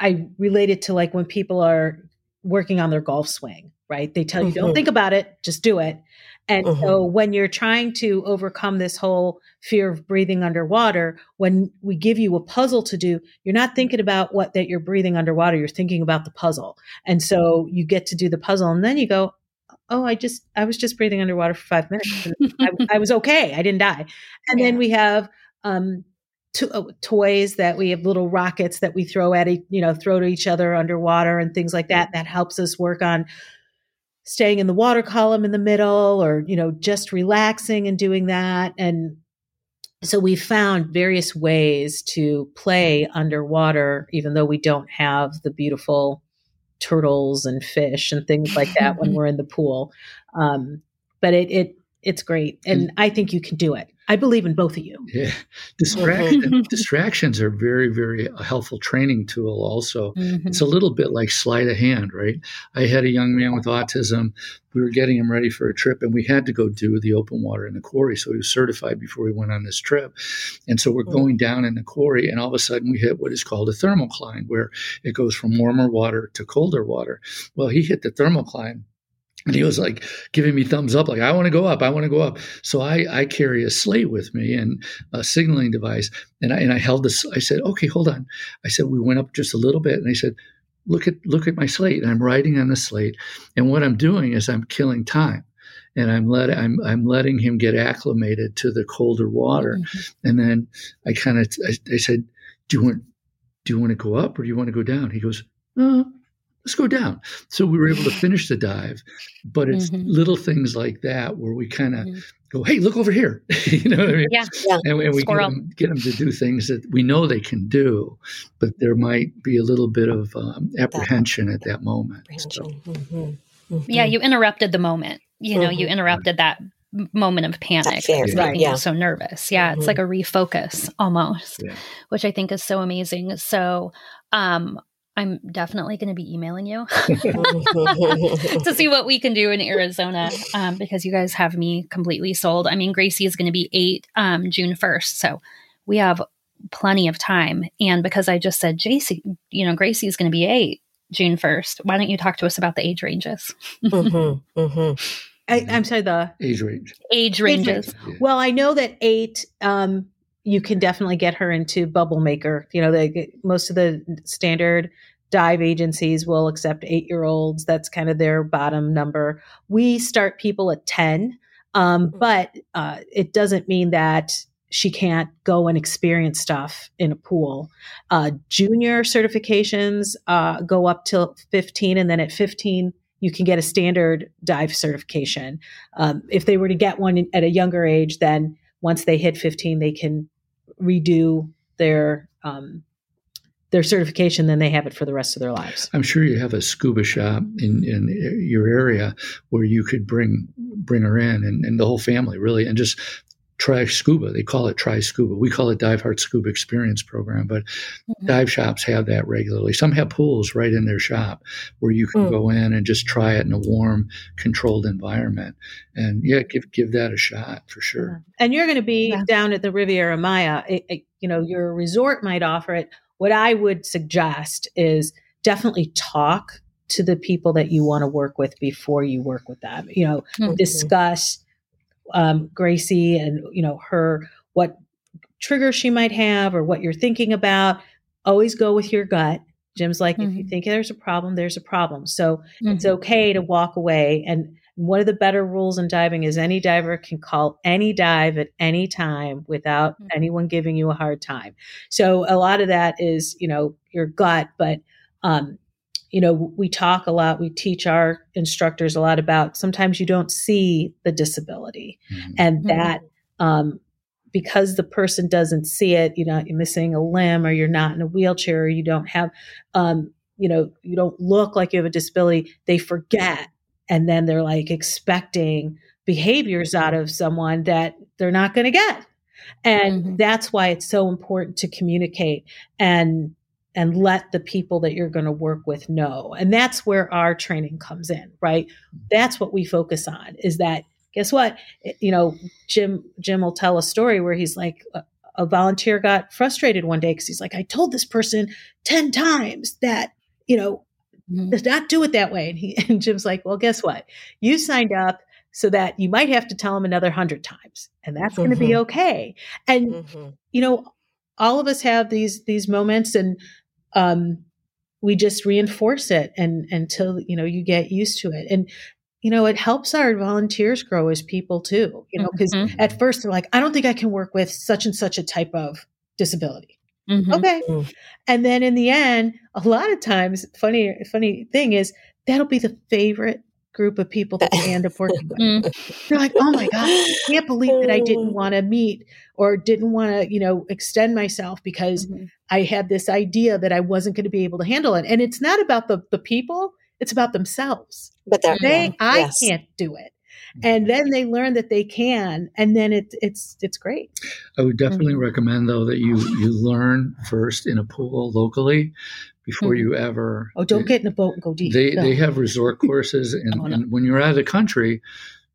I relate it to like when people are working on their golf swing, right? They tell you mm-hmm. don't think about it, just do it. And mm-hmm. so when you're trying to overcome this whole fear of breathing underwater, when we give you a puzzle to do, you're not thinking about what that you're breathing underwater, you're thinking about the puzzle. And so you get to do the puzzle and then you go, oh, I just, I was just breathing underwater for five minutes. I, I, was okay. I didn't die. And yeah. then we have, um, to, uh, toys that we have little rockets that we throw at, each, you know, throw to each other underwater and things like that. That helps us work on staying in the water column in the middle or, you know, just relaxing and doing that. And so we found various ways to play underwater, even though we don't have the beautiful turtles and fish and things like that when we're in the pool. Um, but it, it it's great, and I think you can do it. I believe in both of you.
Yeah, Distraction, distractions are very, very a helpful training tool. Also, mm-hmm. it's a little bit like sleight of hand, right? I had a young man with autism. We were getting him ready for a trip, and we had to go do the open water in the quarry. So he was certified before we went on this trip. And so we're going down in the quarry, and all of a sudden we hit what is called a thermocline, where it goes from warmer water to colder water. Well, he hit the thermocline and he was like giving me thumbs up, like, I want to go up, I want to go up. So I, I carry a slate with me and a signaling device. And I, and I held this, I said, okay, hold on. I said, we went up just a little bit. And I said, look at, look at my slate. And I'm writing on the slate. And what I'm doing is I'm killing time and I'm let I'm I'm letting him get acclimated to the colder water, mm-hmm. and then I kind of I, I, said, "Do you want do you want to go up or do you want to go down? He goes, uh, let's go down. So we were able to finish the dive, but it's mm-hmm. little things like that where we kind of mm-hmm. go, hey, look over here. you know what I mean?
Yeah. yeah.
And, and, we get them, get them, to do things that we know they can do, but there might be a little bit of um, apprehension that, at that moment. So. Mm-hmm.
mm-hmm. Yeah, you interrupted the moment. You know, you mm-hmm. interrupted that moment of panic
fear,
right, yeah. so nervous yeah mm-hmm. it's like a refocus almost yeah. which i think is so amazing so um I'm definitely going to be emailing you to see what we can do in Arizona um, because you guys have me completely sold. I mean, Gracie is going to be eight um, June 1st. So we have plenty of time. And because I just said, JC, you know, Gracie is going to be eight June 1st, why don't you talk to us about the age ranges?
mm-hmm, mm-hmm. I, am sorry, the
age range.
Age ranges. Age
range. Well, I know that eight, um, you can definitely get her into bubble maker. You know, they, most of the standard dive agencies will accept eight year olds. That's kind of their bottom number. We start people at 10, um, mm-hmm. but uh, it doesn't mean that she can't go and experience stuff in a pool. Uh, junior certifications uh, go up till 15, and then at 15, you can get a standard dive certification. Um, if they were to get one at a younger age, then once they hit 15, they can redo their um, their certification, then they have it for the rest of their lives.
I'm sure you have a scuba shop in, in your area where you could bring bring her in and, and the whole family really and just try scuba. They call it try scuba. We call it Diveheart Scuba Experience Program, but mm-hmm. dive shops have that regularly. Some have pools right in their shop where you can mm. go in and just try it in a warm, controlled environment. And yeah, give give that a shot for sure.
And you're going to be yeah. down at the Riviera Maya. It, it, you know, your resort might offer it. What I would suggest is definitely talk to the people that you want to work with before you work with them. You know, mm-hmm. discuss um, Gracie and you know her what triggers she might have or what you're thinking about. Always go with your gut. Jim's like, mm-hmm. if you mm-hmm. think there's a problem, there's a problem. So mm-hmm. it's okay to walk away. And one of the better rules in diving is any diver can call any dive at any time without mm-hmm. anyone giving you a hard time. So a lot of that is, you know, your gut, but um, you know, we talk a lot, we teach our instructors a lot about sometimes you don't see the disability mm-hmm. and mm-hmm. that, um, because the person doesn't see it, you know, you're missing a limb or you're not in a wheelchair or you don't have, um, you know, you don't look like you have a disability, they forget. And then they're like expecting behaviors out of someone that they're not going to get. And mm-hmm. that's why it's so important to communicate and and let the people that you're going to work with know. And that's where our training comes in, right? That's what we focus on is that guess what? You know, Jim Jim will tell a story where he's like a, a volunteer got frustrated one day cuz he's like I told this person 10 times that, you know, mm-hmm. not do it that way and he and Jim's like, "Well, guess what? You signed up so that you might have to tell them another 100 times and that's mm-hmm. going to be okay." And mm-hmm. you know, all of us have these these moments and um, we just reinforce it and until you know you get used to it and you know it helps our volunteers grow as people too you know because mm-hmm. at first they're like i don't think i can work with such and such a type of disability mm-hmm. okay mm. and then in the end a lot of times funny funny thing is that'll be the favorite group of people that they end up working with. Mm. They're like, oh my God, I can't believe that I didn't want to meet or didn't want to, you know, extend myself because mm-hmm. I had this idea that I wasn't going to be able to handle it. And it's not about the, the people, it's about themselves.
But they
yeah. I yes. can't do it. And then they learn that they can, and then it's it's it's great.
I would definitely mm-hmm. recommend though that you you learn first in a pool locally before mm-hmm. you ever.
Oh, don't get in a boat and go deep.
They no. they have resort courses, and, oh, no. and, when you're out of the country,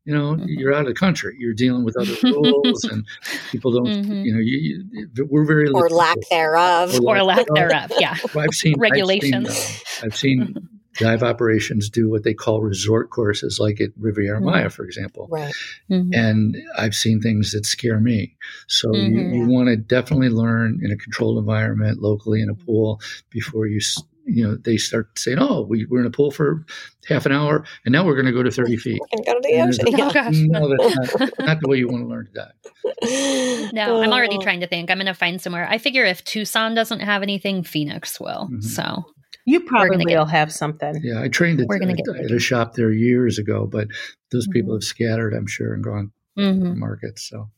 you know mm-hmm. you're out of the country. You're dealing with other rules, and people don't. Mm-hmm. You know, you, you, we're very
or lack thereof,
or, or lack thereof. Yeah,
I've seen
regulations.
I've seen, uh, I've seen mm-hmm dive operations do what they call resort courses, like at Riviera mm-hmm. Maya, for example.
Right.
Mm-hmm. And I've seen things that scare me. So mm-hmm. you, you want to definitely learn in a controlled environment, locally in a pool, before you you know, they start saying, "Oh, we were in a pool for half an hour, and now we're going to go to thirty feet."
And go to the ocean.
Oh, gosh.
No, that's not, not the way you want to learn to dive.
No, I'm already
Oh.
trying to think. I'm going to find somewhere. I figure if Tucson doesn't have anything, Phoenix will.
Mhm.
So,
You
gonna
probably
get-
will have something.
Yeah, I trained at,
We're gonna get
at
ready.
a shop there years ago, but those people
Mhm.
have scattered, I'm sure, and gone
mhm.
to markets. So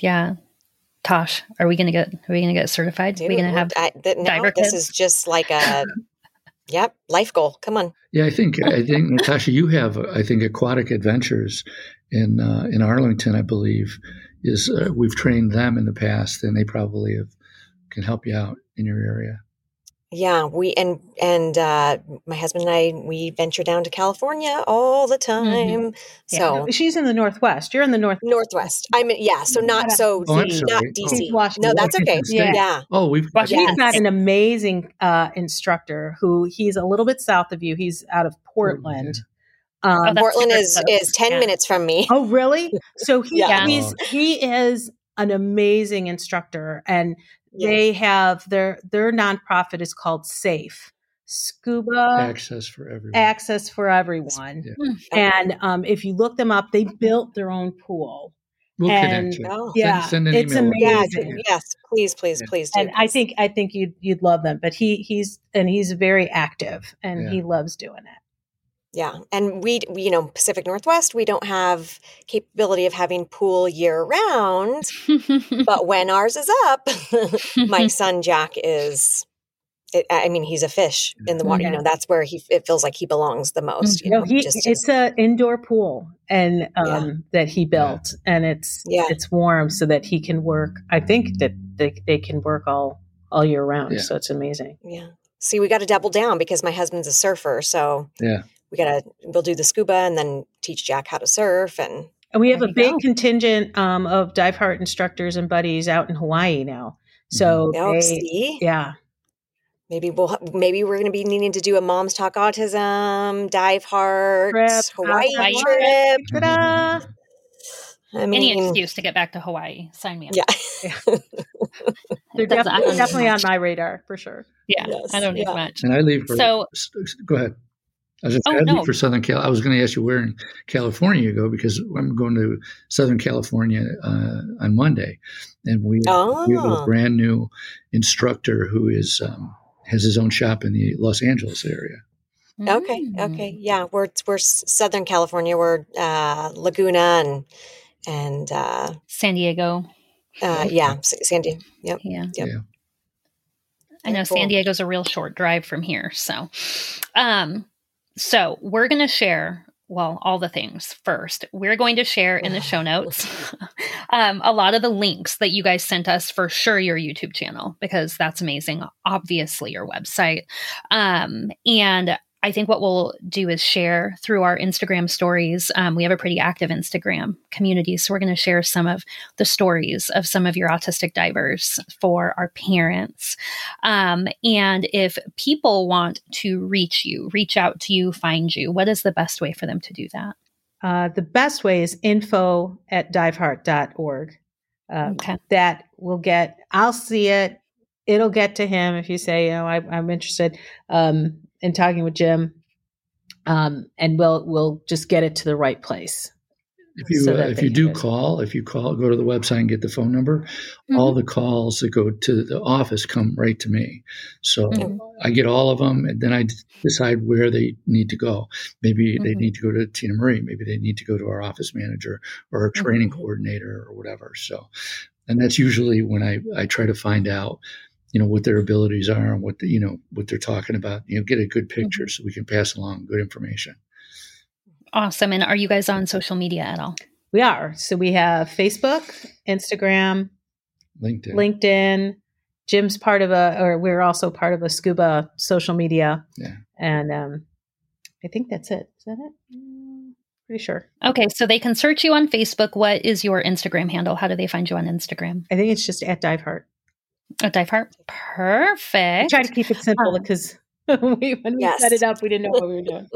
yeah. Tosh, are we going to get? Are we going to get certified? Are we going to have?
I, th- now
diver
this
kids?
is just like a yep life goal. Come on.
yeah, I think I think Natasha, you have I think Aquatic Adventures in uh, in Arlington, I believe, is uh, we've trained them in the past, and they probably have can help you out in your area.
Yeah, we and and uh, my husband and I we venture down to California all the time.
Yeah.
So
She's in the Northwest. You're in the North.
Northwest. I mean, yeah. So not so
Oh, I'm
not. DC.
Oh, Washington.
No, that's okay.
Washington State.
Yeah.
Oh, we've
Washington
She's got an amazing uh, instructor who he's a little bit south of you. He's out of Portland.
Oh,
Um,
that's
Portland is
close.
is ten
Yeah.
minutes from me.
oh, really? So he,
Yeah.
he's he is an amazing instructor, and
Yeah.
they have their their nonprofit is called Safe Scuba
access for everyone.
Access for Everyone.
Yeah.
And um, if you look them up, they built their own pool.
We'll
and-
connect you.
Oh.
Yeah,
send, send an
it's
email.
Yeah,
amazing.
yes, please, please,
Yeah.
please do.
and I think I think you'd you'd love them. But he he's and he's very active and
Yeah.
he loves doing it.
Yeah, and we, we, you know, Pacific Northwest, we don't have capability of having pool year round. But when ours is up, my son Jack is. It, I mean, he's a fish in the water.
Yeah.
You know, that's where he. It feels like he belongs the most. You
No,
know,
he
just,
it's a indoor pool and um
Yeah.
that he built and it's
Yeah.
it's warm so that he can work. I think that they, they can work all all year round.
Yeah.
So it's amazing.
yeah. See, we got to double down because my husband's a surfer, so
Yeah.
We got to. We'll do the scuba and then teach Jack how to surf, and
And we have a big
go.
contingent um, of Diveheart instructors and buddies out in Hawaii now. So
oh,
they,
see,
yeah,
maybe we'll. Maybe we're going to be needing to do a mom's talk autism, Diveheart,
Trip,
Hawaii
Hawaii
trip.
ta-da!
I
Any excuse to get back to Hawaii, sign me up.
yeah.
They're
That's-
def-
I
definitely on my radar for sure.
Yeah,
Yes,
I don't need
yeah.
much.
And I leave for
So-
s- s- go ahead. I was just
Oh,
I leave
no.
for Southern Cal. I was going to ask you where in California you go because I'm going to Southern California uh, on Monday, and we, we have a
Oh.
brand new instructor who is um, has his own shop in the Los Angeles area.
Okay.
Mm.
Okay. Yeah, we're we're Southern California. We're uh, Laguna and and uh,
San Diego.
uh, yeah, S- Sandy. Yep.
Yeah.
Yep.
Yeah.
I know
Cool.
San Diego's a real short drive from here. So, um, so we're going to share, well, all the things first. We're going to share in the show notes um, a lot of the links that you guys sent us for sure your YouTube channel, because that's amazing. Obviously, your website. Um, and I think what we'll do is share through our Instagram stories. Um, we have a pretty active Instagram community. So we're going to share some of the stories of some of your autistic divers for our parents. Um, and if people want to reach you, reach out to you, find you, what is the best way for them to do that?
Uh, the best way is info at diveheart.org. Um,
Okay.
That will get, I'll see it. It'll get to him if you say, you know, I, I'm interested um, in talking with Jim. Um, and we'll we'll just get it to the right place.
If you
So
uh, if you do call, if you call, go to the website and get the phone number. All the calls that go to the office come right to me. So
Mhm.
I get all of them, and then I d- decide where they need to go. Maybe they
Mhm.
need to go to Tinamarie. Maybe they need to go to our office manager or our training
Mhm.
coordinator or whatever. So, and that's usually when I I try to find out, you know, what their abilities are and what the, you know what they're talking about. You know, get a good picture so we can pass along good information.
Awesome. And are you guys on social media at all?
We are. So we have Facebook, Instagram,
LinkedIn.
LinkedIn. Jim's part of a, or we're also part of a scuba social media.
Yeah.
And um, I think that's it. Is that it? Mm, Pretty sure.
Okay. So they can search you on Facebook. What is your Instagram handle? How do they find you on Instagram?
I think it's just at A Diveheart.
At Diveheart. Perfect.
try to keep it simple
Um,
because we, when we set it up, we didn't know what we were doing.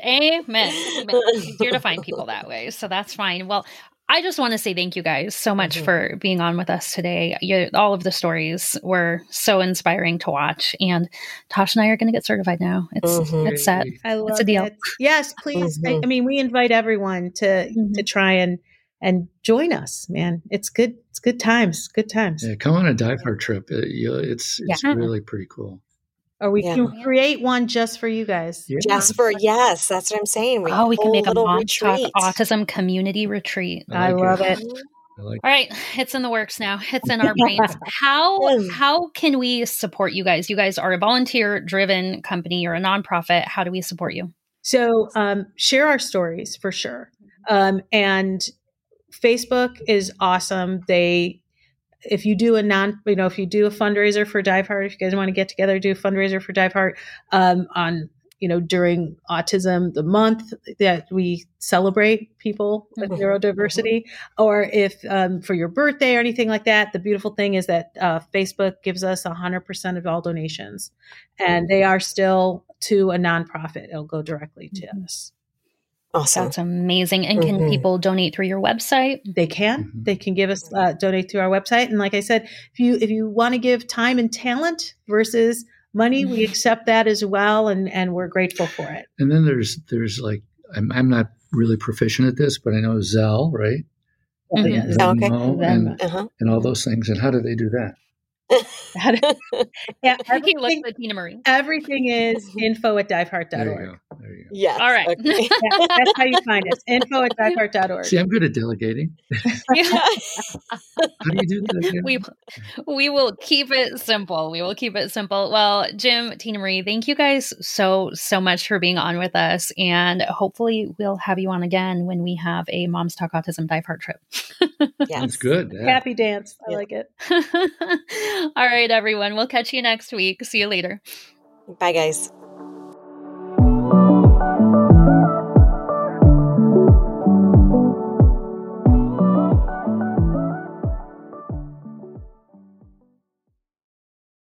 Amen. Amen. It's easier to find people that way. So that's fine. Well, I just want to say thank you guys so much mm-hmm. for being on with us today. You, all of the stories were so inspiring to watch, and Tosh and I are going to get certified now. It's mm-hmm. it's set. I love it's a deal. It.
Yes, please. Mm-hmm. I, I, mean, we invite everyone to to mm-hmm. try and and join us, man. It's good. It's good times. Good times.
Yeah, come on a dive bar trip. It, you it's it's yeah. really pretty cool.
Or we yeah. can create one just for you guys.
Yeah. Just for yes, that's what I'm saying.
We oh, we can make a mom talk autism community retreat.
I, like I love it. it.
Like All right, it's in the works now. It's in our brains. how how can we support you guys? You guys are a volunteer driven company. You're a nonprofit. How do we support you?
So um, share our stories for sure. Um, and Facebook is awesome. They if you do a non, you know, if you do a fundraiser for Diveheart, if you guys want to get together, do a fundraiser for Diveheart um, on, you know, during Autism the month that we celebrate people with mm-hmm. neurodiversity, or if um, for your birthday or anything like that. The beautiful thing is that uh, Facebook gives us 100% of all donations, and they are still to a nonprofit. It'll go directly to mm-hmm. us.
Awesome.
That's amazing. And can mm-hmm. people donate through your website?
They can. Mm-hmm. They can give us uh, donate through our website. And like I said, if you if you want to give time and talent versus money, we mm-hmm. accept that as well, and and we're grateful for it.
And then there's there's like I'm I'm not really proficient at this, but I know Zelle, right?
Mm-hmm.
Venmo okay. and, uh-huh. and all those things. And how do they do that?
yeah, everything, Tinamarie. Everything is info at diveheart.org. There you go.
There you go. Yes.
All right.
Okay. yeah, that's how you find us. Info at diveheart.org.
See, I'm good at delegating. yeah. how do you do that? Again?
We, we will keep it simple. We will keep it simple. Well, Jim, Tinamarie, thank you guys so, so much for being on with us. And hopefully we'll have you on again when we have a Moms Talk Autism Diveheart trip.
yes. That's good.
Yeah. Happy dance. I yeah. like it.
All right, everyone. We'll catch you next week. See you later.
Bye, guys.